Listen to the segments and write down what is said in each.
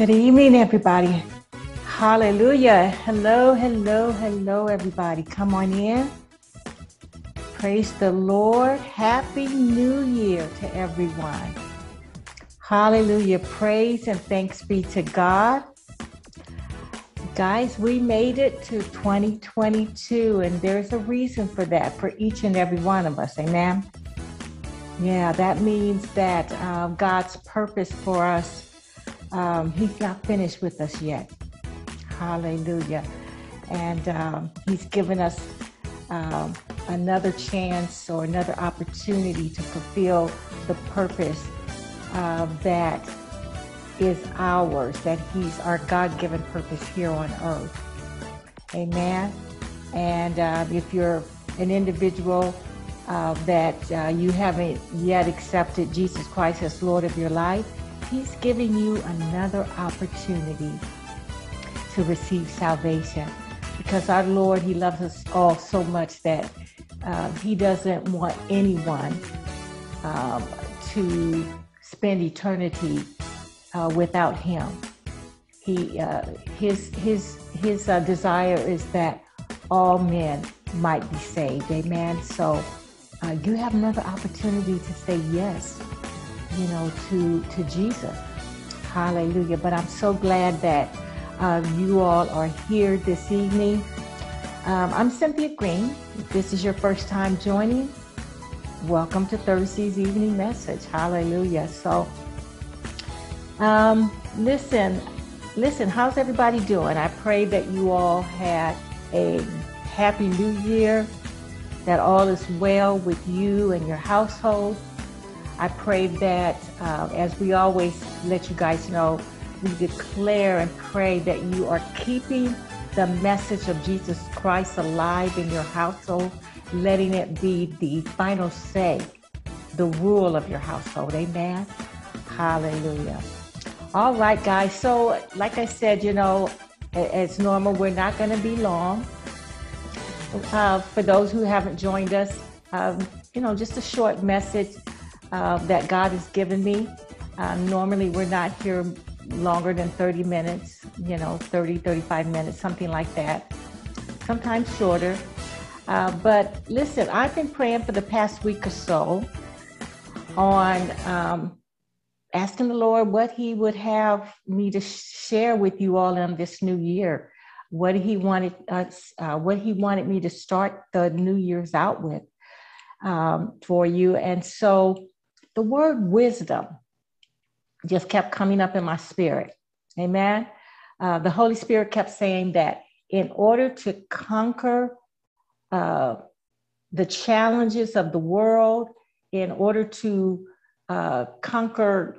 Good evening, everybody. Hallelujah. Hello, hello, hello, everybody. Come on in. Praise the Lord. Happy New Year to everyone. Hallelujah. Praise and thanks be to God. Guys, we made it to 2022, and there's a reason for that for each and every one of us. Amen. Yeah, that means that uh, God's purpose for us um, he's not finished with us yet. Hallelujah. And um, he's given us um, another chance or another opportunity to fulfill the purpose uh, that is ours, that he's our God given purpose here on earth. Amen. And uh, if you're an individual uh, that uh, you haven't yet accepted Jesus Christ as Lord of your life, He's giving you another opportunity to receive salvation because our Lord, He loves us all so much that uh, He doesn't want anyone um, to spend eternity uh, without Him. He, uh, his, his, his uh, desire is that all men might be saved. Amen. So uh, you have another opportunity to say yes you know, to, to Jesus. Hallelujah. But I'm so glad that uh, you all are here this evening. Um, I'm Cynthia Green. If this is your first time joining, welcome to Thursday's evening message. Hallelujah. So, um, listen, listen, how's everybody doing? I pray that you all had a happy new year, that all is well with you and your household. I pray that uh, as we always let you guys know, we declare and pray that you are keeping the message of Jesus Christ alive in your household, letting it be the final say, the rule of your household. Amen. Hallelujah. All right, guys. So, like I said, you know, as normal, we're not going to be long. Uh, for those who haven't joined us, um, you know, just a short message uh, that God has given me. Uh, normally, we're not here longer than 30 minutes, you know, 30, 35 minutes, something like that, sometimes shorter. Uh, but listen, I've been praying for the past week or so on um, asking the Lord what He would have me to share with you all in this new year, what He wanted us, uh, what He wanted me to start the New Year's out with um, for you. And so the word wisdom just kept coming up in my spirit. Amen. Uh, the Holy Spirit kept saying that in order to conquer uh, the challenges of the world, in order to uh, conquer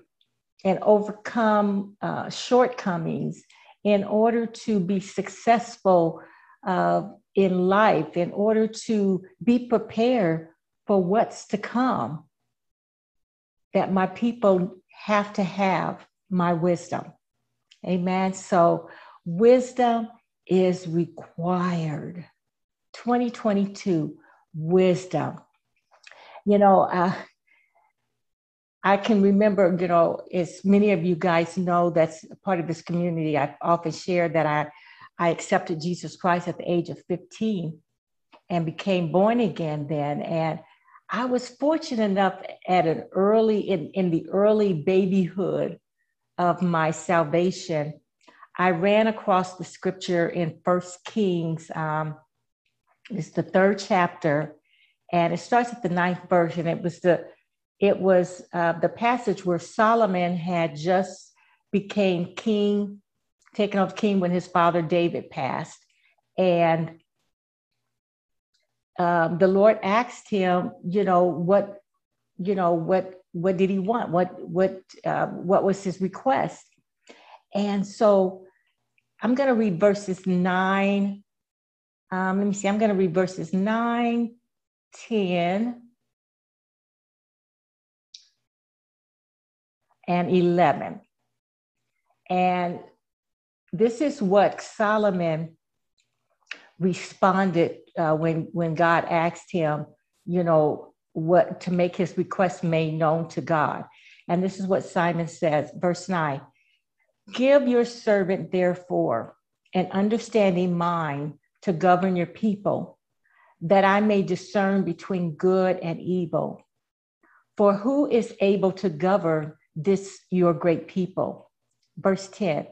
and overcome uh, shortcomings, in order to be successful uh, in life, in order to be prepared for what's to come, that my people have to have my wisdom. Amen. So, wisdom is required. 2022, wisdom. You know, uh, I can remember, you know, as many of you guys know, that's part of this community. I've often shared that I, I accepted Jesus Christ at the age of 15 and became born again then. And I was fortunate enough at an early, in, in the early babyhood of my salvation, I ran across the scripture in First Kings. Um, it's the third chapter, and it starts at the ninth verse, and it was the it was uh, the passage where Solomon had just became king, taken off king when his father David passed, and um, the Lord asked him, you know, what, you know, what, what did he want? What, what, uh, what was his request? And so I'm going to read verses nine. Um, let me see. I'm going to read verses nine, 10, and 11. And this is what Solomon responded uh, when when God asked him, you know, what to make his request made known to God. And this is what Simon says, verse 9. Give your servant, therefore, an understanding mind to govern your people, that I may discern between good and evil. For who is able to govern this your great people? Verse 10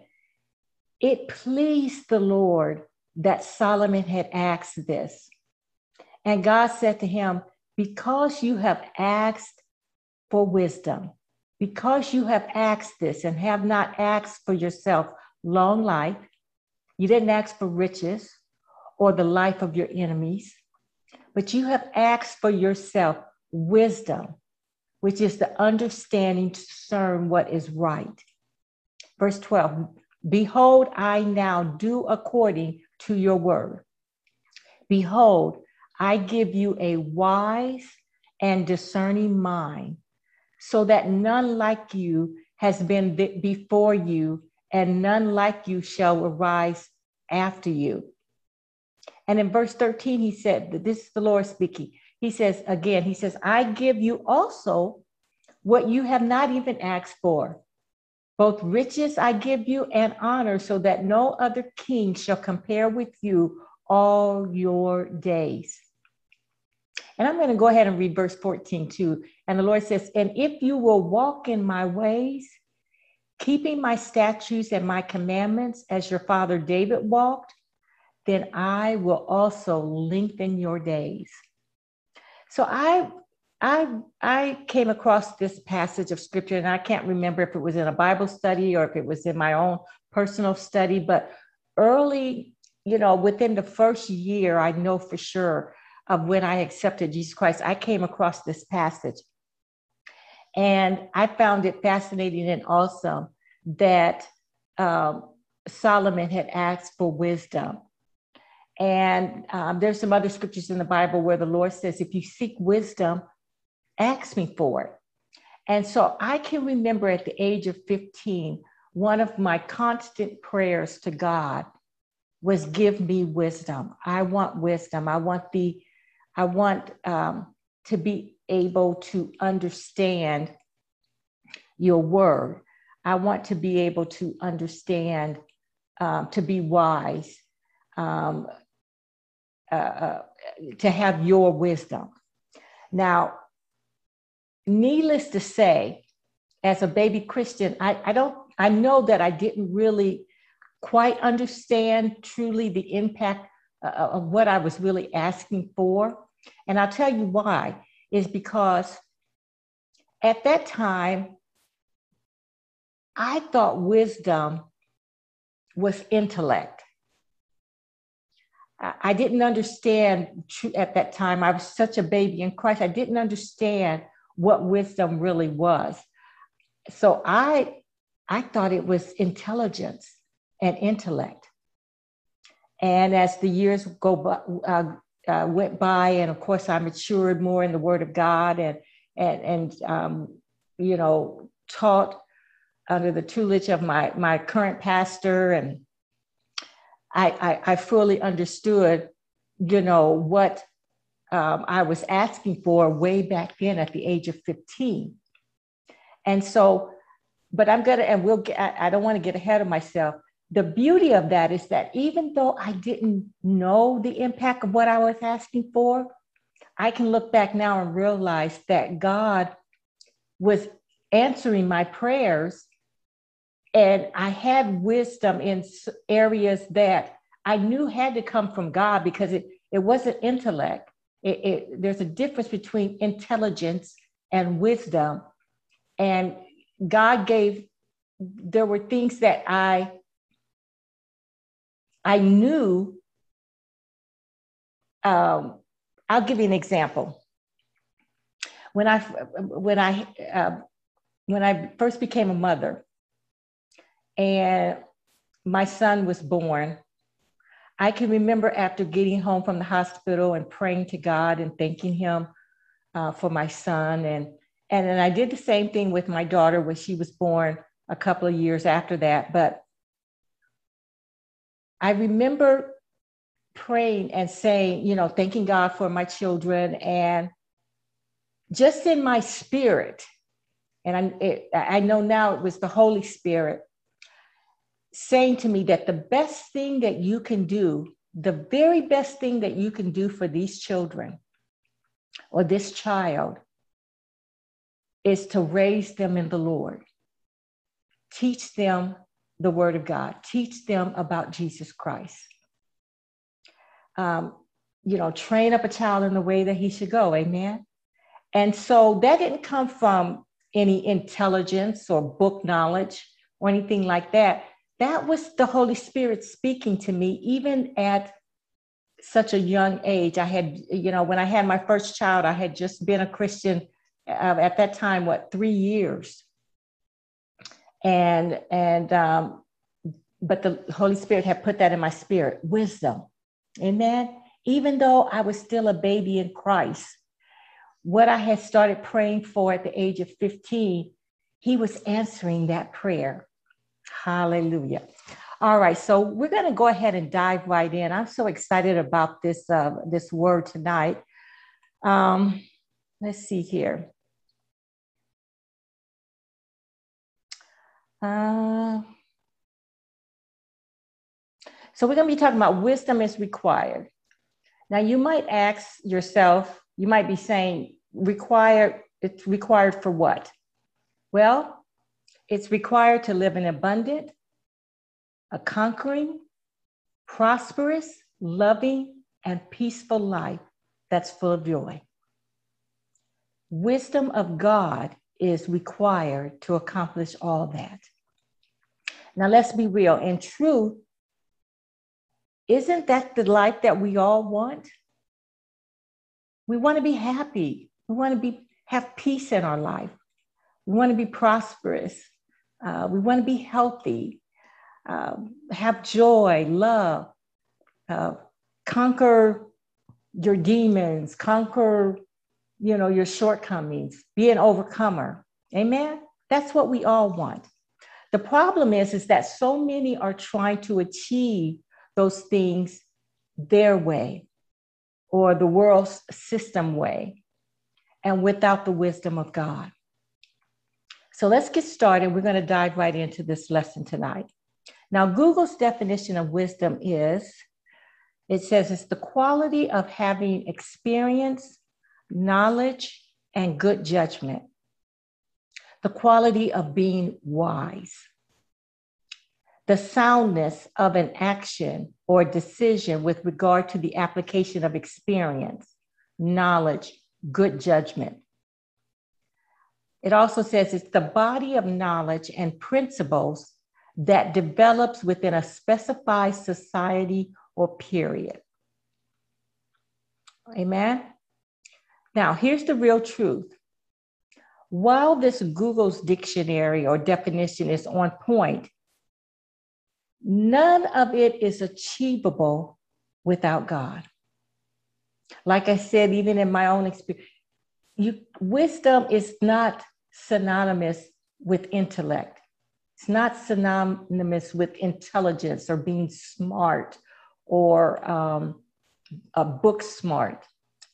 It pleased the Lord that Solomon had asked this. And God said to him, Because you have asked for wisdom, because you have asked this and have not asked for yourself long life, you didn't ask for riches or the life of your enemies, but you have asked for yourself wisdom, which is the understanding to discern what is right. Verse 12 Behold, I now do according to your word. Behold, I give you a wise and discerning mind, so that none like you has been before you, and none like you shall arise after you. And in verse 13, he said, This is the Lord speaking. He says, again, he says, I give you also what you have not even asked for. Both riches I give you and honor, so that no other king shall compare with you all your days. And I'm going to go ahead and read verse 14 too. And the Lord says, And if you will walk in my ways, keeping my statutes and my commandments as your father David walked, then I will also lengthen your days. So I I I came across this passage of scripture and I can't remember if it was in a Bible study or if it was in my own personal study, but early, you know, within the first year, I know for sure of when I accepted Jesus Christ, I came across this passage. And I found it fascinating and awesome that um, Solomon had asked for wisdom. And um, there's some other scriptures in the Bible where the Lord says, if you seek wisdom, ask me for it. And so I can remember at the age of 15, one of my constant prayers to God was give me wisdom. I want wisdom. I want the I want um, to be able to understand your word. I want to be able to understand, um, to be wise, um, uh, uh, to have your wisdom. Now, needless to say, as a baby Christian, I, I don't, I know that I didn't really quite understand truly the impact uh, of what I was really asking for. And I'll tell you why, is because at that time, I thought wisdom was intellect. I didn't understand at that time. I was such a baby in Christ. I didn't understand what wisdom really was. So I, I thought it was intelligence and intellect. And as the years go by, uh, uh, went by, and of course, I matured more in the Word of God and and and um, you know taught under the tutelage of my my current pastor, and I I, I fully understood, you know, what um, I was asking for way back then at the age of fifteen, and so. But I'm gonna, and we'll get. I, I don't want to get ahead of myself the beauty of that is that even though I didn't know the impact of what I was asking for, I can look back now and realize that God was answering my prayers. And I had wisdom in areas that I knew had to come from God because it, it wasn't intellect. It, it, there's a difference between intelligence and wisdom. And God gave, there were things that I I knew, um, I'll give you an example. When I, when I, uh, when I first became a mother and my son was born, I can remember after getting home from the hospital and praying to God and thanking Him uh, for my son. And, and then I did the same thing with my daughter when she was born a couple of years after that. But I remember praying and saying, you know, thanking God for my children and just in my spirit, and I, it, I know now it was the Holy Spirit. Saying to me that the best thing that you can do, the very best thing that you can do for these children or this child is to raise them in the Lord. Teach them the word of God, teach them about Jesus Christ. Um, you know, train up a child in the way that he should go. Amen. And so that didn't come from any intelligence or book knowledge or anything like that. That was the Holy Spirit speaking to me, even at such a young age. I had, you know, when I had my first child, I had just been a Christian uh, at that time, what, three years. And, and, um, but the Holy Spirit had put that in my spirit wisdom. Amen. Even though I was still a baby in Christ, what I had started praying for at the age of 15, he was answering that prayer. Hallelujah. All right, so we're going to go ahead and dive right in. I'm so excited about this uh, this word tonight. Um, let's see here. Uh, so we're going to be talking about wisdom is required. Now you might ask yourself, you might be saying, required, it's required for what? Well, it's required to live an abundant, a conquering, prosperous, loving, and peaceful life that's full of joy. Wisdom of God is required to accomplish all that. Now, let's be real. In truth, isn't that the life that we all want? We want to be happy. We want to be have peace in our life. We want to be prosperous. Uh, we want to be healthy, uh, have joy, love, uh, conquer your demons, conquer, you know, your shortcomings, be an overcomer. Amen. That's what we all want. The problem is, is that so many are trying to achieve those things their way or the world's system way and without the wisdom of God. So let's get started. We're going to dive right into this lesson tonight. Now, Google's definition of wisdom is it says it's the quality of having experience, knowledge, and good judgment, the quality of being wise, the soundness of an action or decision with regard to the application of experience, knowledge, good judgment. It also says it's the body of knowledge and principles that develops within a specified society or period. Amen. Now, here's the real truth. While this Google's dictionary or definition is on point, none of it is achievable without God. Like I said, even in my own experience, you, wisdom is not synonymous with intellect. It's not synonymous with intelligence or being smart or um, a book smart.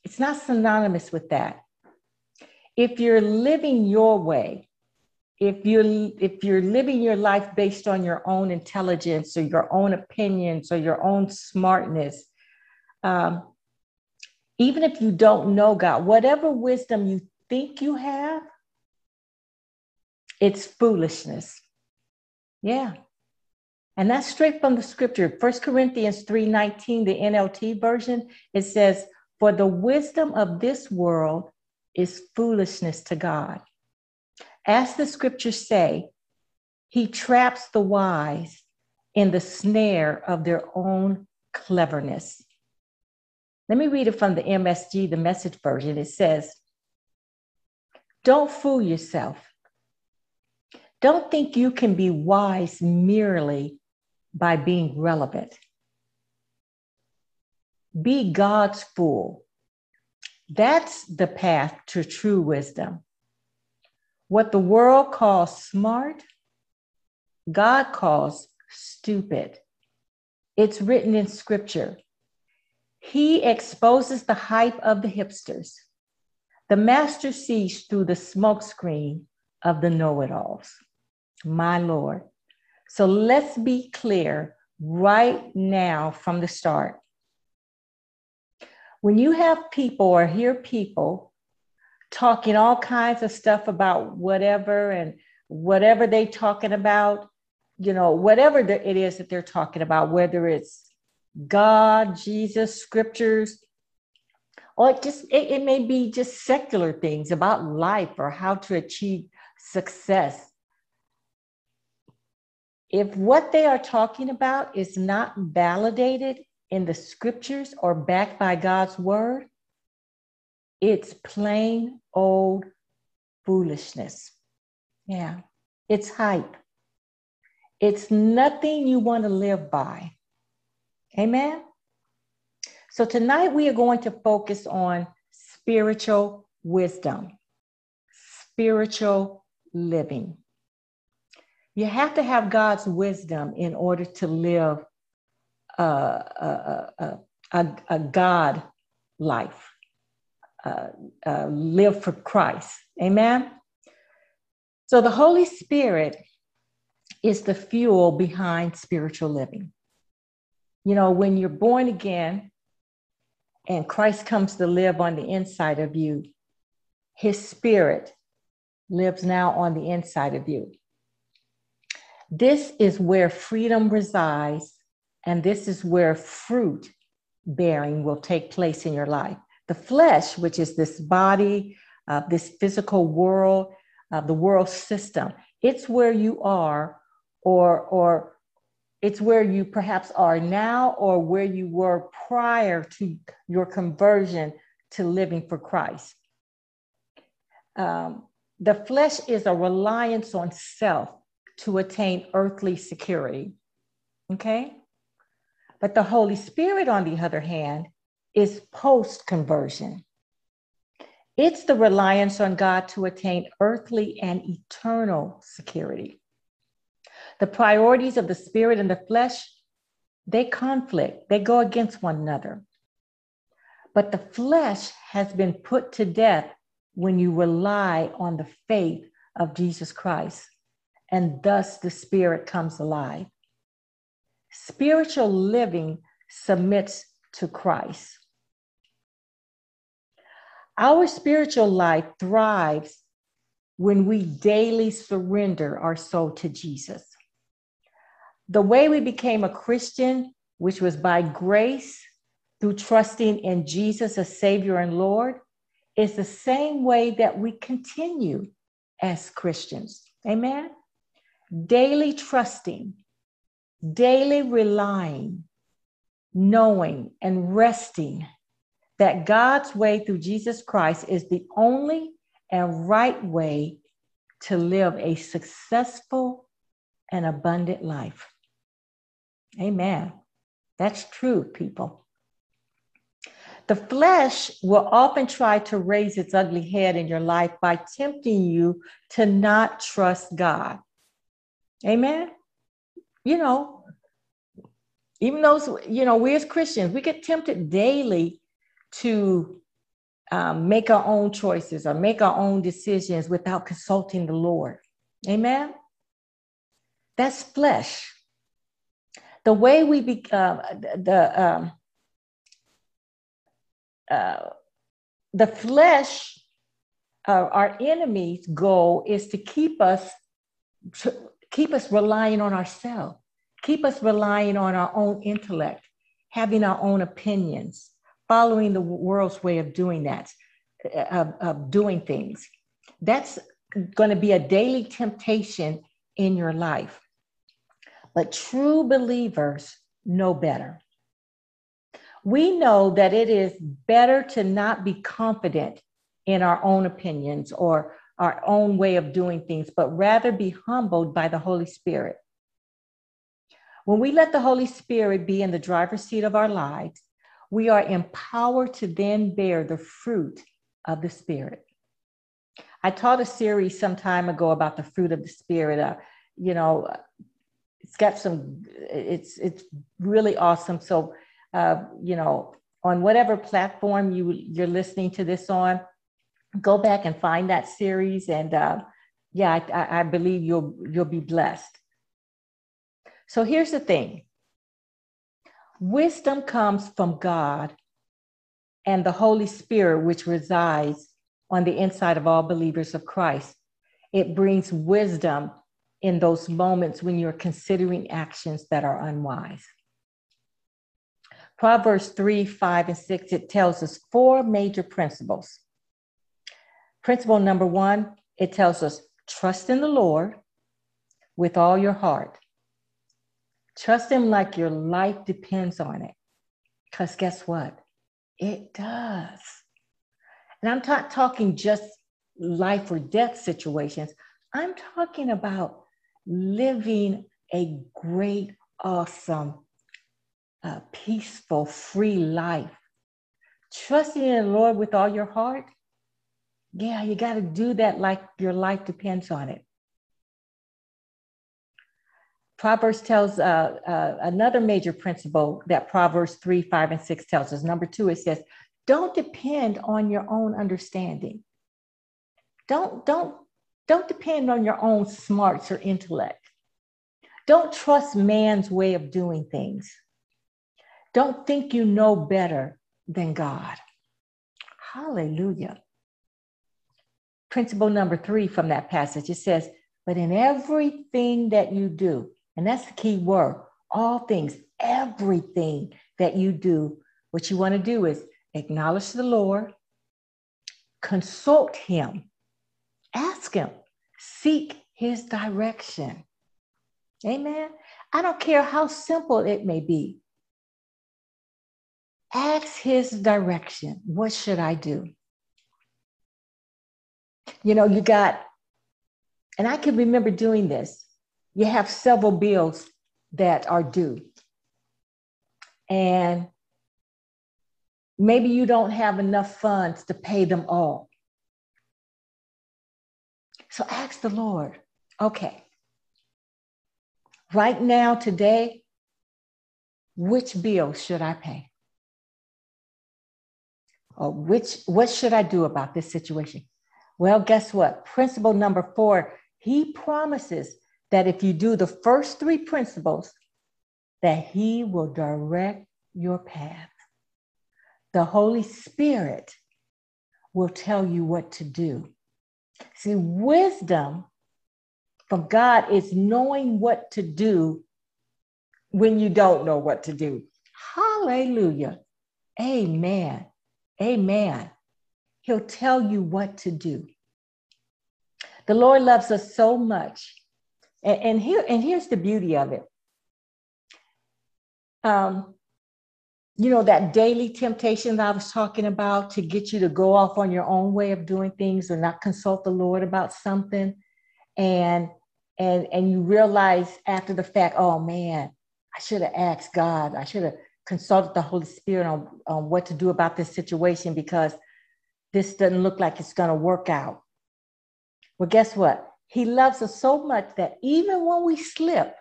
It's not synonymous with that. If you're living your way, if you're if you're living your life based on your own intelligence or your own opinions or your own smartness um, even if you don't know god whatever wisdom you think you have it's foolishness. Yeah. And that's straight from the scripture. First corinthians 3.19 the nlt version it says for the wisdom of this world is foolishness to god. As the scriptures say, he traps the wise in the snare of their own cleverness. Let me read it from the MSG, the message version. It says, Don't fool yourself. Don't think you can be wise merely by being relevant. Be God's fool. That's the path to true wisdom. What the world calls smart, God calls stupid. It's written in scripture. He exposes the hype of the hipsters. The master sees through the smokescreen of the know it alls. My Lord. So let's be clear right now from the start. When you have people or hear people talking all kinds of stuff about whatever and whatever they talking about, you know, whatever it is that they're talking about, whether it's God, Jesus, scriptures, or it just it, it may be just secular things about life or how to achieve success. If what they are talking about is not validated in the scriptures or backed by God's word, it's plain old foolishness. Yeah, it's hype. It's nothing you want to live by. Amen. So tonight we are going to focus on spiritual wisdom, spiritual living. You have to have God's wisdom in order to live a, a, a, a, God life, uh, uh, live for Christ. Amen. So the Holy Spirit is the fuel behind spiritual living. You know, when you're born again and Christ comes to live on the inside of you, his spirit lives now on the inside of you. This is where freedom resides, and this is where fruit bearing will take place in your life. The flesh, which is this body, uh, this physical world, uh, the world system, it's where you are or or it's where you perhaps are now or where you were prior to your conversion to living for Christ. Um, the flesh is a reliance on self to attain earthly security. Okay? But the Holy Spirit, on the other hand, is post conversion. It's the reliance on God to attain earthly and eternal security. The priorities of the spirit and the flesh, they conflict, they go against one another. But the flesh has been put to death when you rely on the faith of Jesus Christ, and thus the spirit comes alive. Spiritual living submits to Christ. Our spiritual life thrives when we daily surrender our soul to Jesus. The way we became a Christian, which was by grace through trusting in Jesus as Savior and Lord, is the same way that we continue as Christians. Amen. Daily trusting, daily relying, knowing, and resting that God's way through Jesus Christ is the only and right way to live a successful and abundant life. Amen. That's true, people. The flesh will often try to raise its ugly head in your life by tempting you to not trust God. Amen. You know, even those, you know, we as Christians, we get tempted daily to um, make our own choices or make our own decisions without consulting the Lord. Amen. That's flesh the way we become the um, uh, the flesh, uh, our enemy's goal is to keep us to keep us relying on ourselves, keep us relying on our own intellect, having our own opinions, following the world's way of doing that, uh, of, of doing things. That's going to be a daily temptation in your life. But true believers know better. We know that it is better to not be confident in our own opinions or our own way of doing things, but rather be humbled by the Holy Spirit. When we let the Holy Spirit be in the driver's seat of our lives, we are empowered to then bear the fruit of the Spirit. I taught a series some time ago about the fruit of the Spirit. Uh, you know, it's got some it's it's really awesome. So uh, you know on whatever platform you you're listening to this on go back and find that series and uh, yeah I, I believe you'll you'll be blessed. So here's the thing. Wisdom comes from God and the Holy Spirit, which resides on the inside of all believers of Christ. It brings wisdom in those moments when you're considering actions that are unwise. Proverbs 3, 5, and 6, it tells us four major principles. Principle number one, it tells us trust in the Lord with all your heart. Trust Him like your life depends on it. Because guess what? It does. And I'm not talking just life or death situations, I'm talking about living a great, awesome, uh, peaceful, free life. Trusting in the Lord with all your heart. Yeah, you got to do that like your life depends on it. Proverbs tells uh, uh, another major principle that Proverbs 3, 5, and 6 tells us. Number two, it says, don't depend on your own understanding. Don't, don't, don't depend on your own smarts or intellect. Don't trust man's way of doing things. Don't think you know better than God. Hallelujah. Principle number three from that passage it says, But in everything that you do, and that's the key word. All things, everything that you do, what you want to do is acknowledge the Lord, consult Him, ask Him, seek His direction. Amen. I don't care how simple it may be. Ask His direction. What should I do? You know, you got, and I can remember doing this you have several bills that are due. And maybe you don't have enough funds to pay them all. So ask the Lord, okay, right now, today, which bill should I pay? Or which, what should I do about this situation? Well, guess what? Principle number four, he promises that if you do the first three principles, that He will direct your path. The Holy Spirit will tell you what to do. See, wisdom from God is knowing what to do when you don't know what to do. Hallelujah. Amen. Amen. He'll tell you what to do. The Lord loves us so much and, and here and here's the beauty of it. Um, you know that daily temptation that I was talking about to get you to go off on your own way of doing things or not consult the Lord about something, and and and you realize after the fact, oh man, I should have asked God. I should have consulted the Holy Spirit on, on what to do about this situation because this doesn't look like it's going to work out. Well, guess what? He loves us so much that even when we slip,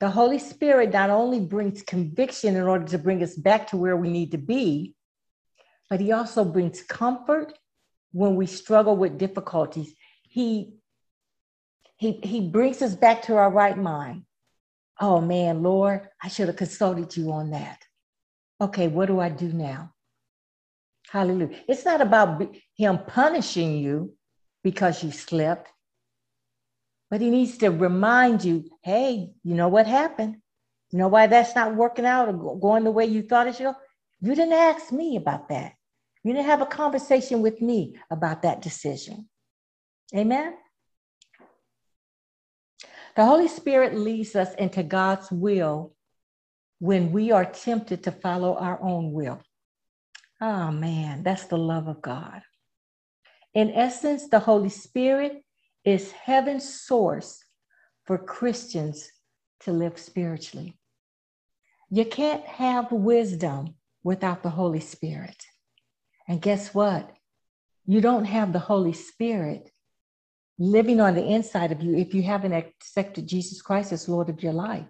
the Holy Spirit not only brings conviction in order to bring us back to where we need to be, but He also brings comfort when we struggle with difficulties. He, he, he brings us back to our right mind. Oh man, Lord, I should have consulted you on that. Okay, what do I do now? Hallelujah. It's not about Him punishing you, because you slipped. But he needs to remind you hey, you know what happened? You know why that's not working out or going the way you thought it should? You didn't ask me about that. You didn't have a conversation with me about that decision. Amen? The Holy Spirit leads us into God's will when we are tempted to follow our own will. Oh man, that's the love of God. In essence, the Holy Spirit is heaven's source for Christians to live spiritually. You can't have wisdom without the Holy Spirit. And guess what? You don't have the Holy Spirit living on the inside of you if you haven't accepted Jesus Christ as Lord of your life.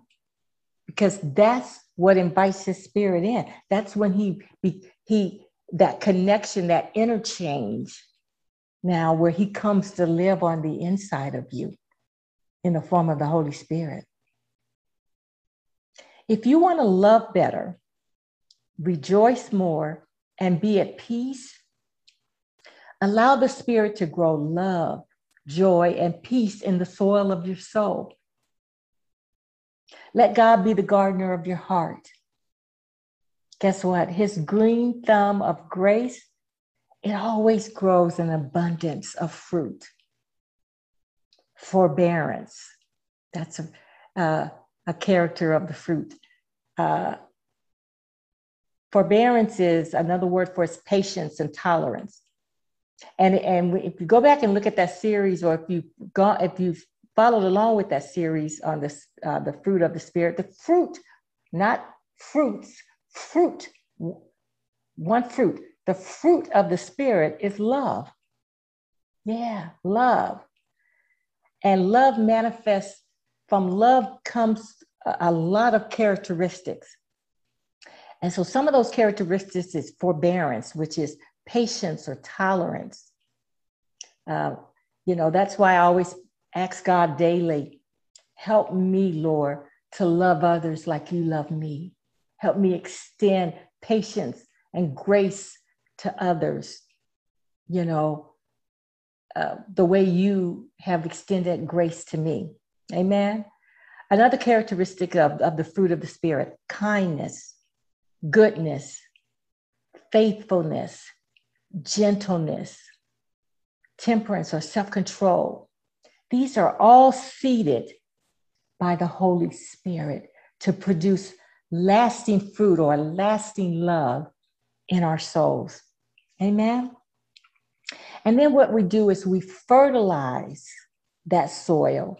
Because that's what invites his spirit in. That's when he he that connection, that interchange now where he comes to live on the inside of you in the form of the Holy Spirit. If you want to love better, rejoice more, and be at peace, allow the Spirit to grow love, joy, and peace in the soil of your soul. Let God be the gardener of your heart. Guess what? His green thumb of grace, it always grows an abundance of fruit. Forbearance, that's a, uh, a character of the fruit. Uh, forbearance is another word for its patience and tolerance. And, and if you go back and look at that series, or if you've gone, if you've followed along with that series on this, uh, the fruit of the spirit, the fruit, not fruits, fruit, one fruit. The fruit of the spirit is love. Yeah, love. And love manifests from love comes a lot of characteristics. And so some of those characteristics is forbearance, which is patience or tolerance. Uh, you know, that's why I always ask God daily, help me, Lord, to love others like you love me. Help me extend patience and grace to others, you know, uh, the way you have extended grace to me. Amen. Another characteristic of, of the fruit of the Spirit kindness, goodness, faithfulness, gentleness, temperance, or self control. These are all seeded by the Holy Spirit to produce lasting fruit or lasting love in our souls. Amen. And then what we do is we fertilize that soil.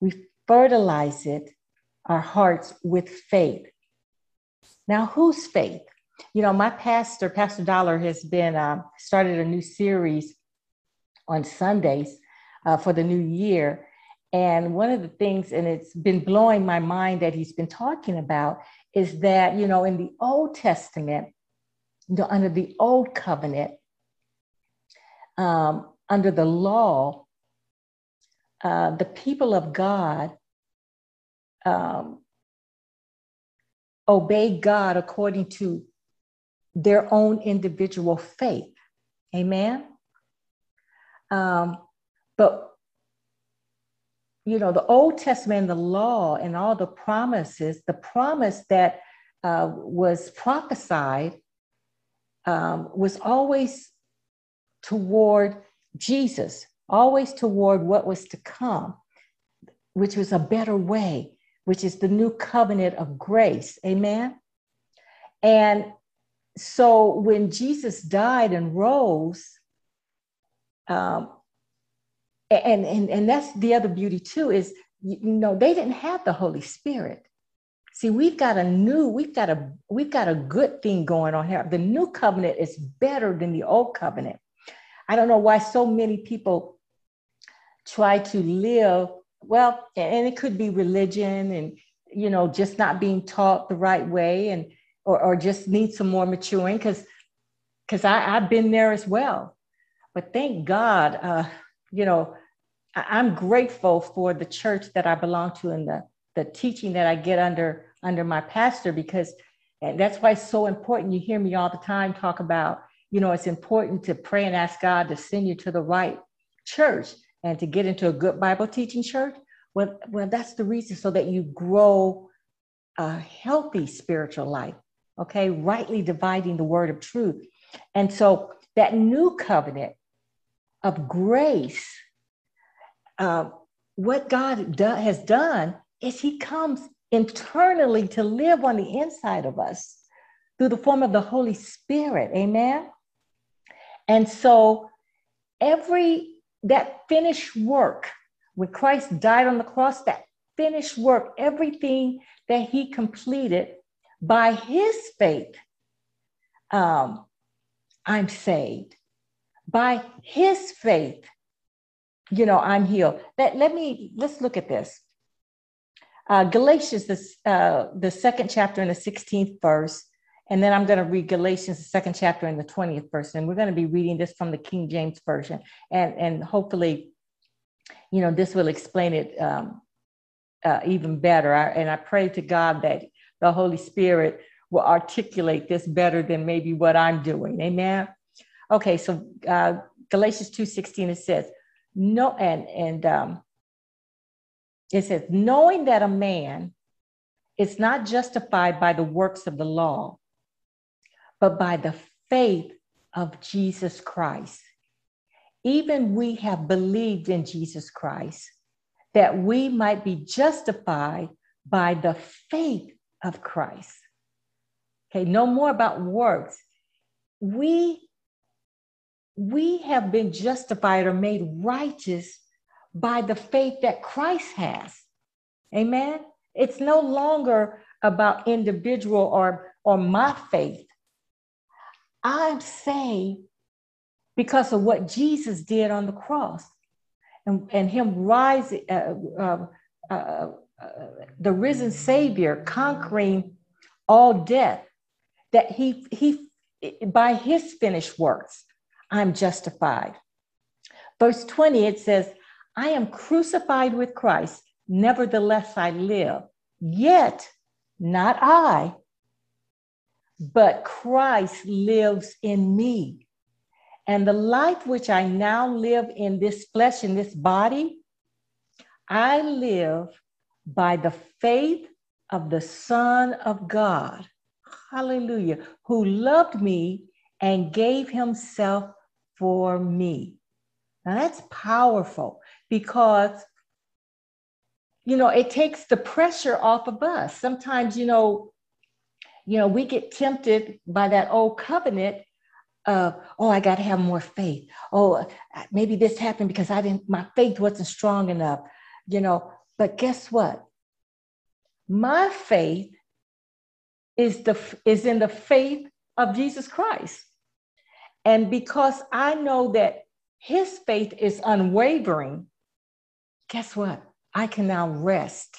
We fertilize it, our hearts, with faith. Now, whose faith? You know, my pastor, Pastor Dollar, has been uh, started a new series on Sundays uh, for the new year. And one of the things, and it's been blowing my mind that he's been talking about, is that, you know, in the Old Testament, under the Old Covenant, um, under the law, uh, the people of God um, obey God according to their own individual faith. Amen. Um, but you know, the Old Testament, the law, and all the promises, the promise that uh, was prophesied um, was always toward Jesus, always toward what was to come, which was a better way, which is the new covenant of grace. Amen. And so when Jesus died and rose, um, and, and, and that's the other beauty too is you know they didn't have the holy spirit see we've got a new we've got a we've got a good thing going on here. The new covenant is better than the old covenant. I don't know why so many people try to live well and it could be religion and you know just not being taught the right way and or, or just need some more maturing because because i've been there as well. But thank god uh, you know I'm grateful for the church that I belong to and the, the teaching that I get under under my pastor because and that's why it's so important. You hear me all the time talk about, you know, it's important to pray and ask God to send you to the right church and to get into a good Bible teaching church. Well, well, that's the reason so that you grow a healthy spiritual life, okay, rightly dividing the word of truth. And so that new covenant of grace uh, what God do, has done is He comes internally to live on the inside of us through the form of the Holy Spirit. Amen. And so, every that finished work, when Christ died on the cross, that finished work, everything that He completed by His faith, um, I'm saved. By His faith, you know, I'm healed. Let, let me, let's look at this. Uh, Galatians, this, uh, the second chapter in the 16th verse, and then I'm going to read Galatians, the second chapter in the 20th verse. And we're going to be reading this from the King James Version. And, and hopefully, you know, this will explain it um, uh, even better. I, and I pray to God that the Holy Spirit will articulate this better than maybe what I'm doing. Amen. Okay, so uh, Galatians 2:16 it says, no, and and um, it says, knowing that a man is not justified by the works of the law, but by the faith of Jesus Christ. Even we have believed in Jesus Christ that we might be justified by the faith of Christ. Okay, no more about works. We we have been justified or made righteous by the faith that Christ has. Amen. It's no longer about individual or, or my faith. I'm saved because of what Jesus did on the cross and, and Him rising, uh, uh, uh, the risen Savior conquering all death, that He, he by His finished works, I'm justified. Verse 20, it says, I am crucified with Christ, nevertheless I live. Yet, not I, but Christ lives in me. And the life which I now live in this flesh, in this body, I live by the faith of the Son of God, hallelujah, who loved me and gave himself for me. Now that's powerful because, you know, it takes the pressure off of us. Sometimes, you know, you know, we get tempted by that old covenant of, oh, I got to have more faith. Oh, maybe this happened because I didn't, my faith wasn't strong enough, you know. But guess what? My faith is the is in the faith of Jesus Christ. And because I know that his faith is unwavering, guess what? I can now rest.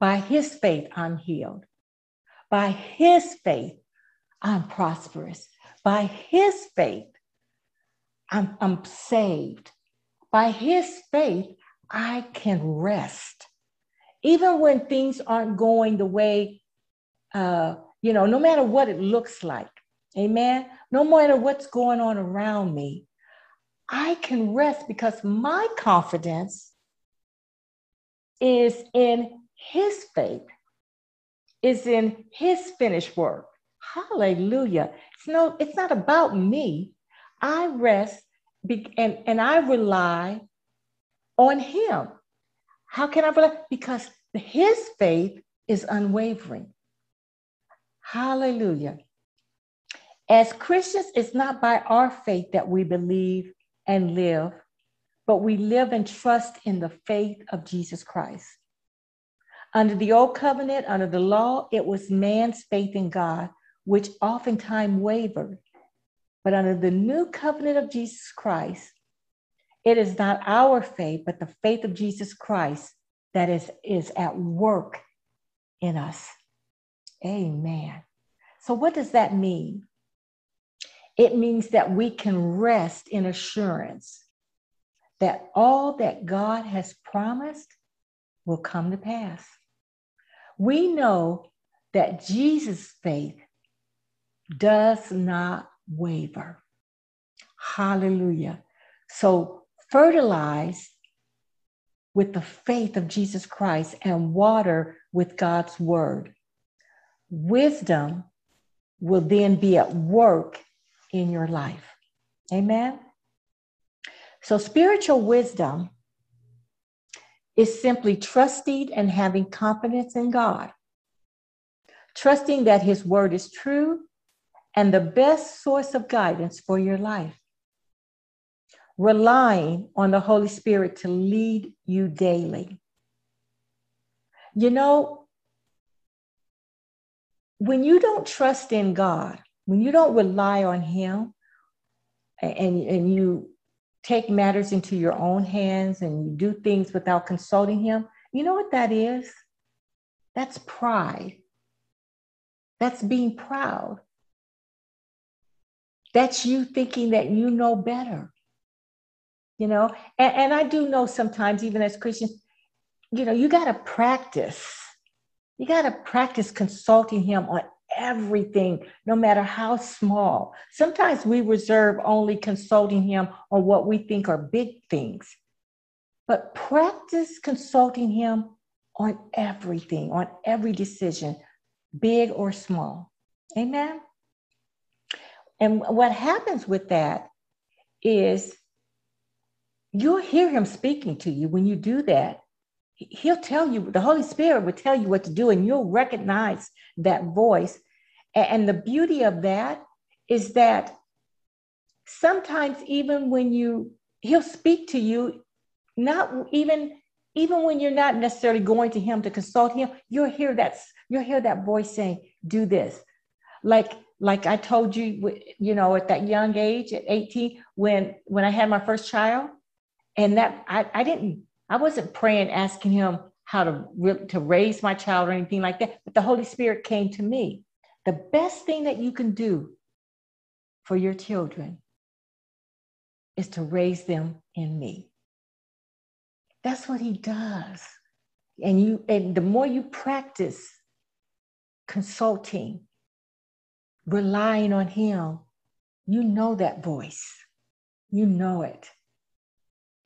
By his faith, I'm healed. By his faith, I'm prosperous. By his faith, I'm, I'm saved. By his faith, I can rest. Even when things aren't going the way, uh, you know, no matter what it looks like. Amen. No matter what's going on around me, I can rest because my confidence is in his faith, is in his finished work. Hallelujah. It's no, it's not about me. I rest and, and I rely on him. How can I rely? Because his faith is unwavering. Hallelujah. As Christians, it's not by our faith that we believe and live, but we live and trust in the faith of Jesus Christ. Under the old covenant, under the law, it was man's faith in God, which oftentimes wavered. But under the new covenant of Jesus Christ, it is not our faith, but the faith of Jesus Christ that is, is at work in us. Amen. So, what does that mean? It means that we can rest in assurance that all that God has promised will come to pass. We know that Jesus' faith does not waver. Hallelujah. So fertilize with the faith of Jesus Christ and water with God's word. Wisdom will then be at work in your life. Amen. So, spiritual wisdom is simply trusting and having confidence in God, trusting that His word is true and the best source of guidance for your life, relying on the Holy Spirit to lead you daily. You know, when you don't trust in God, when you don't rely on him and, and you take matters into your own hands and you do things without consulting him, you know what that is? That's pride. That's being proud. That's you thinking that you know better. You know, and, and I do know sometimes, even as Christians, you know, you got to practice. You got to practice consulting him on everything, no matter how small. Sometimes we reserve only consulting him on what we think are big things, but practice consulting him on everything, on every decision, big or small. Amen. And what happens with that is you'll hear him speaking to you when you do that. He'll tell you, the Holy Spirit will tell you what to do, and you'll recognize that voice. And the beauty of that is that sometimes, even when you, he'll speak to you, not even even when you're not necessarily going to him to consult him you'll hear that you'll hear that voice saying do this like like i told you you know at that young age at 18 when when i had my first child and that I, I didn't i wasn't praying asking him how to to raise my child or anything like that but the holy spirit came to me. The best thing that you can do for your children is to raise them in me. That's what he does. And you and the more you practice consulting relying on him you know that voice. You know it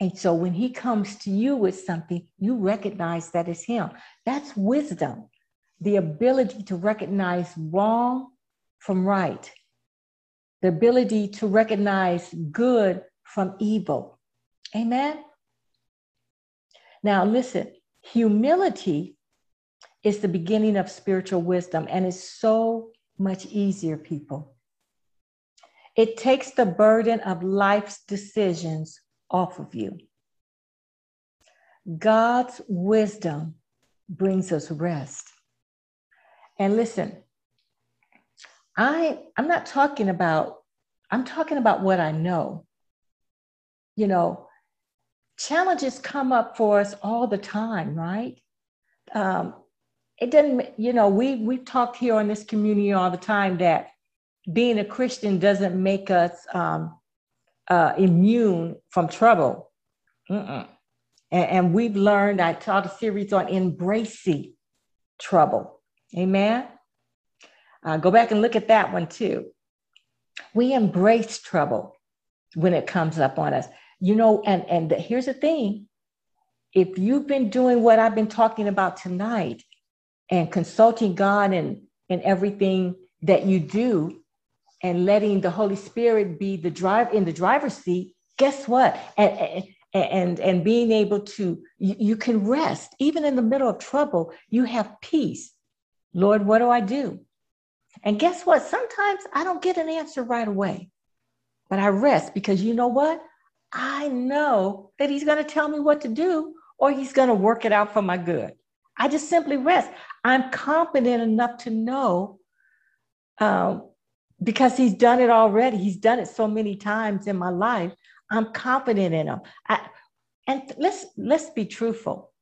and so when he comes to you with something, you recognize that it's him. That's wisdom, the ability to recognize wrong from right, the ability to recognize good from evil. Amen. Now, listen, humility is the beginning of spiritual wisdom, and it's so much easier, people. It takes the burden of life's decisions off of you. God's wisdom brings us rest. And listen, I I'm not talking about I'm talking about what I know. You know, challenges come up for us all the time, right? Um, it doesn't, you know, we we've talked here on this community all the time that being a Christian doesn't make us um, uh, immune from trouble. And, and, we've learned, I taught a series on embracing trouble. Amen. Uh, go back and look at that one too. We embrace trouble when it comes up on us. You know, and, and the, here's the thing if you've been doing what I've been talking about tonight and consulting God and, and everything that you do, and letting the Holy Spirit be the drive in the driver's seat, guess what? And, and, and being able to, you, you can rest. Even in the middle of trouble, you have peace. Lord, what do I do? And guess what? Sometimes I don't get an answer right away, but I rest because you know what? I know that He's going to tell me what to do or He's going to work it out for my good. I just simply rest. I'm confident enough to know um, because he's done it already. He's done it so many times in my life. I'm confident in him. I, and let's let's be truthful.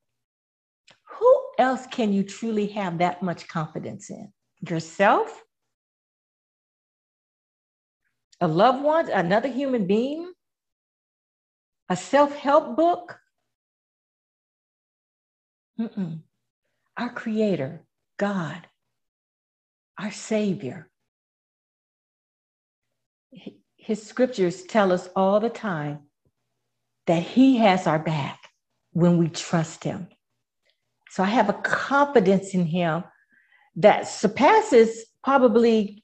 Who else can you truly have that much confidence in? Yourself? A loved one? Another human being? A self-help book? Mm-mm. Our creator, God, our savior, his scriptures tell us all the time that he has our back when we trust him. So I have a confidence in him that surpasses probably,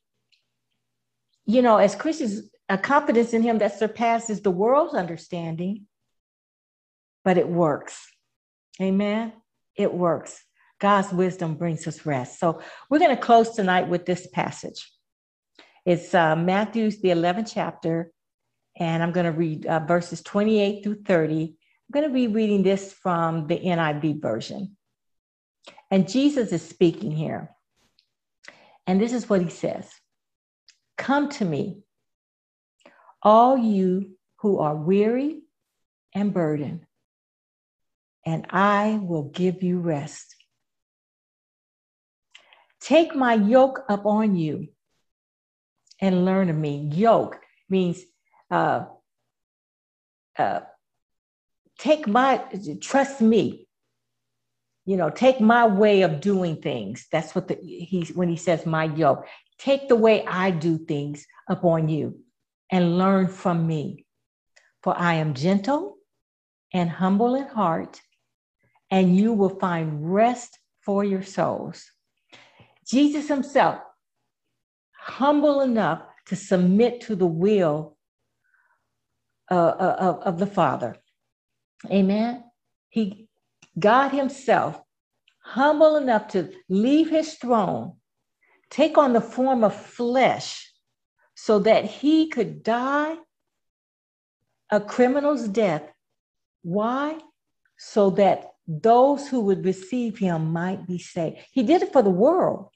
you know, as Christians, a confidence in him that surpasses the world's understanding, but it works. Amen. It works. God's wisdom brings us rest. So we're going to close tonight with this passage. It's uh, Matthew's, the 11th chapter, and I'm going to read uh, verses 28 through 30. I'm going to be reading this from the NIV version. And Jesus is speaking here. And this is what he says Come to me, all you who are weary and burdened, and I will give you rest. Take my yoke upon you and learn of me. Yoke means uh, uh, take my, trust me. you know, take my way of doing things. That's what the, he's when he says my yoke. Take the way I do things upon you and learn from me. For I am gentle and humble in heart, and you will find rest for your souls. Jesus himself, humble enough to submit to the will uh, uh, of, of the Father. Amen. He, God Himself, humble enough to leave His throne, take on the form of flesh, so that He could die a criminal's death. Why? So that those who would receive Him might be saved. He did it for the world.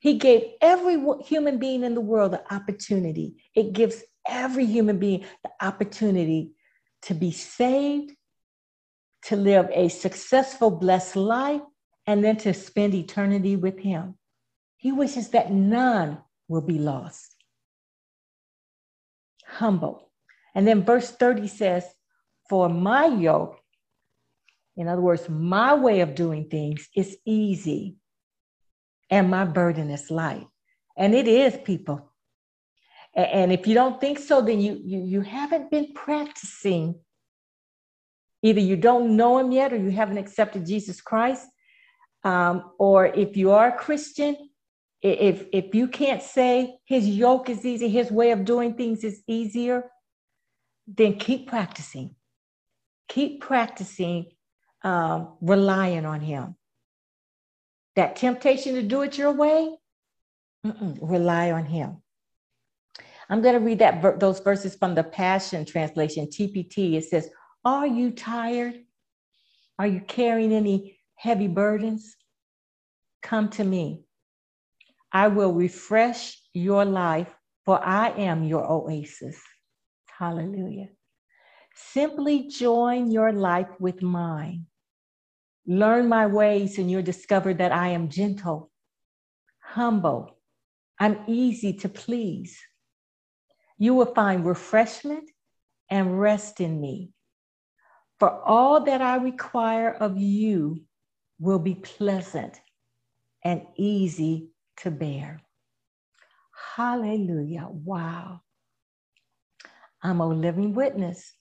He gave every human being in the world the opportunity. It gives every human being the opportunity to be saved, to live a successful, blessed life, and then to spend eternity with Him. He wishes that none will be lost. Humble. And then verse 30 says, For my yoke, in other words, my way of doing things is easy and my burden is light. And it is, people. And if you don't think so, then you, you, you haven't been practicing. Either you don't know him yet or you haven't accepted Jesus Christ. Um, or if you are a Christian, if, if you can't say his yoke is easy, his way of doing things is easier, then keep practicing. Keep practicing um, relying on him. That temptation to do it your way, rely on him. I'm going to read that those verses from the Passion Translation, TPT. It says, Are you tired? Are you carrying any heavy burdens? Come to me. I will refresh your life, for I am your oasis. Hallelujah. Simply join your life with mine. Learn my ways, and you'll discover that I am gentle, humble, I'm easy to please. You will find refreshment and rest in me. For all that I require of you will be pleasant and easy to bear. Hallelujah. Wow. I'm a living witness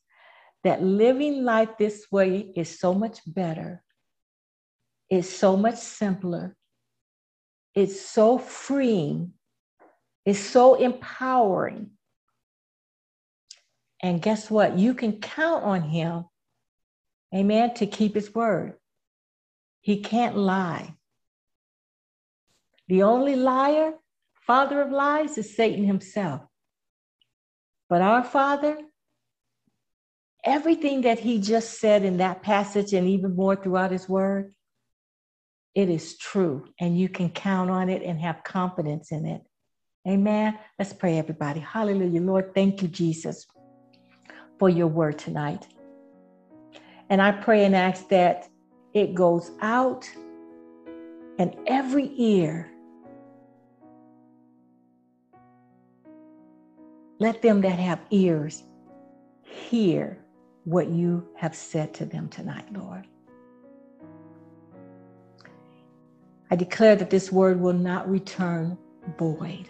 that living life this way is so much better is so much simpler. It's so freeing. It's so empowering. And guess what? You can count on him, amen, to keep his word. He can't lie. The only liar, father of lies, is Satan himself. But our Father, everything that he just said in that passage and even more throughout his word, it is true and you can count on it and have confidence in it. Amen. Let's pray, everybody. Hallelujah. Lord, thank you, Jesus, for your word tonight. And I pray and ask that it goes out and every ear. Let them that have ears hear what you have said to them tonight, Lord. I declare that this word will not return void.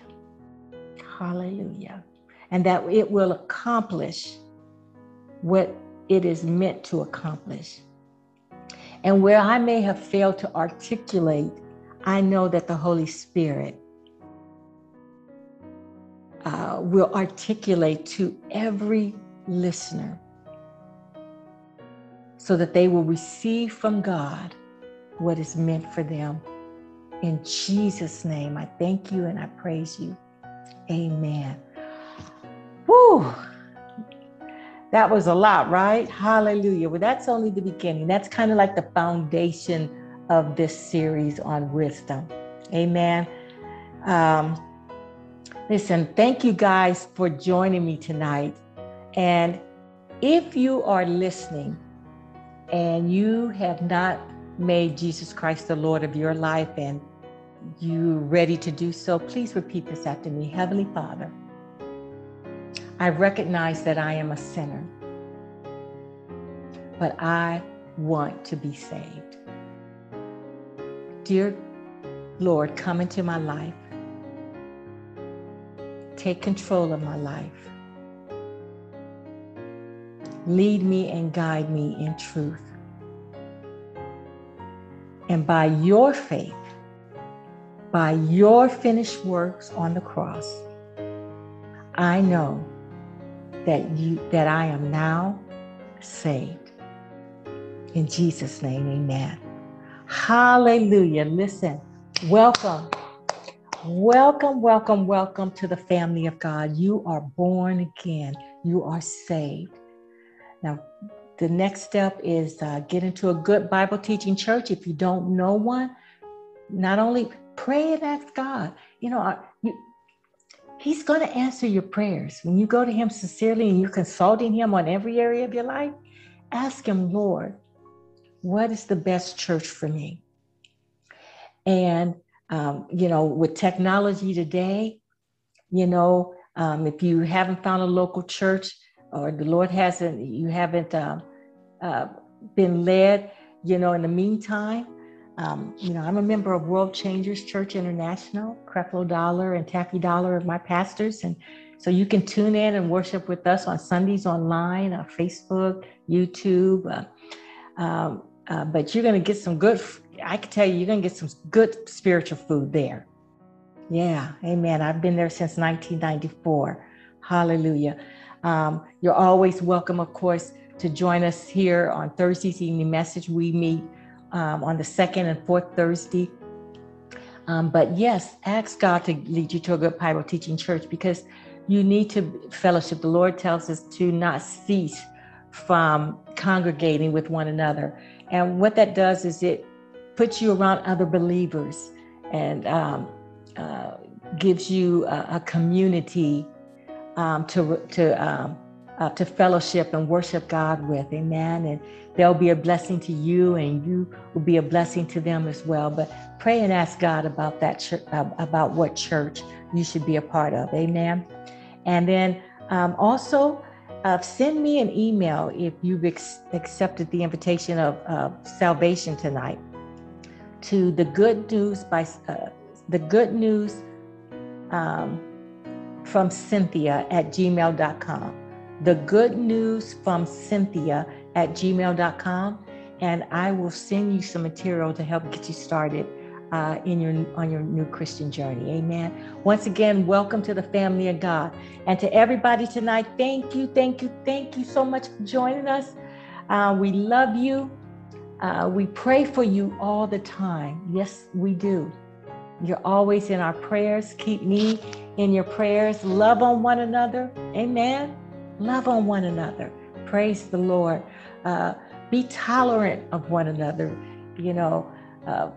Hallelujah. And that it will accomplish what it is meant to accomplish. And where I may have failed to articulate, I know that the Holy Spirit uh, will articulate to every listener so that they will receive from God what is meant for them in Jesus' name, I thank you and I praise you. Amen. Whew. That was a lot, right? Hallelujah. Well, that's only the beginning. That's kind of like the foundation of this series on wisdom. Amen. Um, listen, thank you guys for joining me tonight. And if you are listening and you have not made Jesus Christ the Lord of your life and you ready to do so, please repeat this after me. Heavenly Father, I recognize that I am a sinner, but I want to be saved. Dear Lord, come into my life. Take control of my life. Lead me and guide me in truth. And by your faith, by your finished works on the cross, I know that you that I am now saved. In Jesus' name, amen. Hallelujah. Listen, welcome. Welcome, welcome, welcome to the family of God. You are born again. You are saved. Now, the next step is uh, get into a good Bible teaching church. If you don't know one, not only pray and ask God, you know, you, He's going to answer your prayers. When you go to Him sincerely and you're consulting Him on every area of your life, ask Him, Lord, what is the best church for me? And, um, you know, with technology today, you know, um, if you haven't found a local church, or the Lord hasn't, you haven't uh, uh, been led, you know, in the meantime, um, you know, I'm a member of World Changers Church International. Creflo Dollar and Taffy Dollar are my pastors. And so you can tune in and worship with us on Sundays online, on Facebook, YouTube. Uh, um, uh, but you're going to get some good, I can tell you, you're going to get some good spiritual food there. Yeah, amen. I've been there since 1994. Hallelujah. Um, you're always welcome, of course, to join us here on Thursday's evening message. We meet um, on the second and fourth Thursday. Um, but yes, ask God to lead you to a good Bible teaching church because you need to fellowship. The Lord tells us to not cease from congregating with one another. And what that does is it puts you around other believers and um, uh, gives you a, a community um, to to um, uh, to fellowship and worship God with. Amen. And they'll be a blessing to you, and you will be a blessing to them as well. But pray and ask God about that ch- about what church you should be a part of. Amen. And then um, also. Uh, send me an email if you've ex- accepted the invitation of uh, salvation tonight to the good news by uh, the good news um, from Cynthia at gmail.com. The good news from Cynthia at gmail.com. And I will send you some material to help get you started uh, in your on your new Christian journey. Amen. Once again, welcome to the family of God. And to everybody tonight, thank you, thank you, thank you so much for joining us. Uh, we love you. Uh, we pray for you all the time. Yes, we do. You're always in our prayers. Keep me in your prayers. Love on one another. Amen. Love on one another. Praise the Lord. Uh, be tolerant of one another. You know, uh,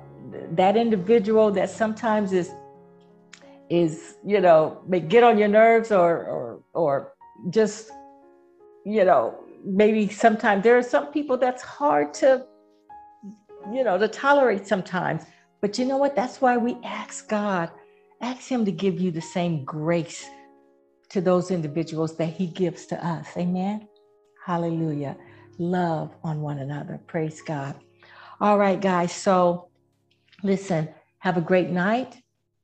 that individual that sometimes is is you know may get on your nerves or or or just you know maybe sometimes there are some people that's hard to you know to tolerate sometimes but you know what? That's why we ask God, ask Him to give you the same grace to those individuals that He gives to us. Amen. Hallelujah. Love on one another. Praise God. All right, guys. So listen, have a great night.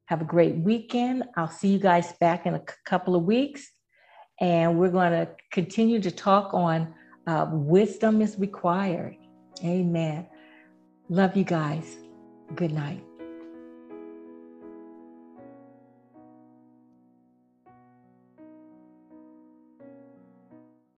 Have a great weekend. I'll see you guys back in a couple of weeks. And we're going to continue to talk on uh, wisdom is required. Amen. Love you guys. Good night.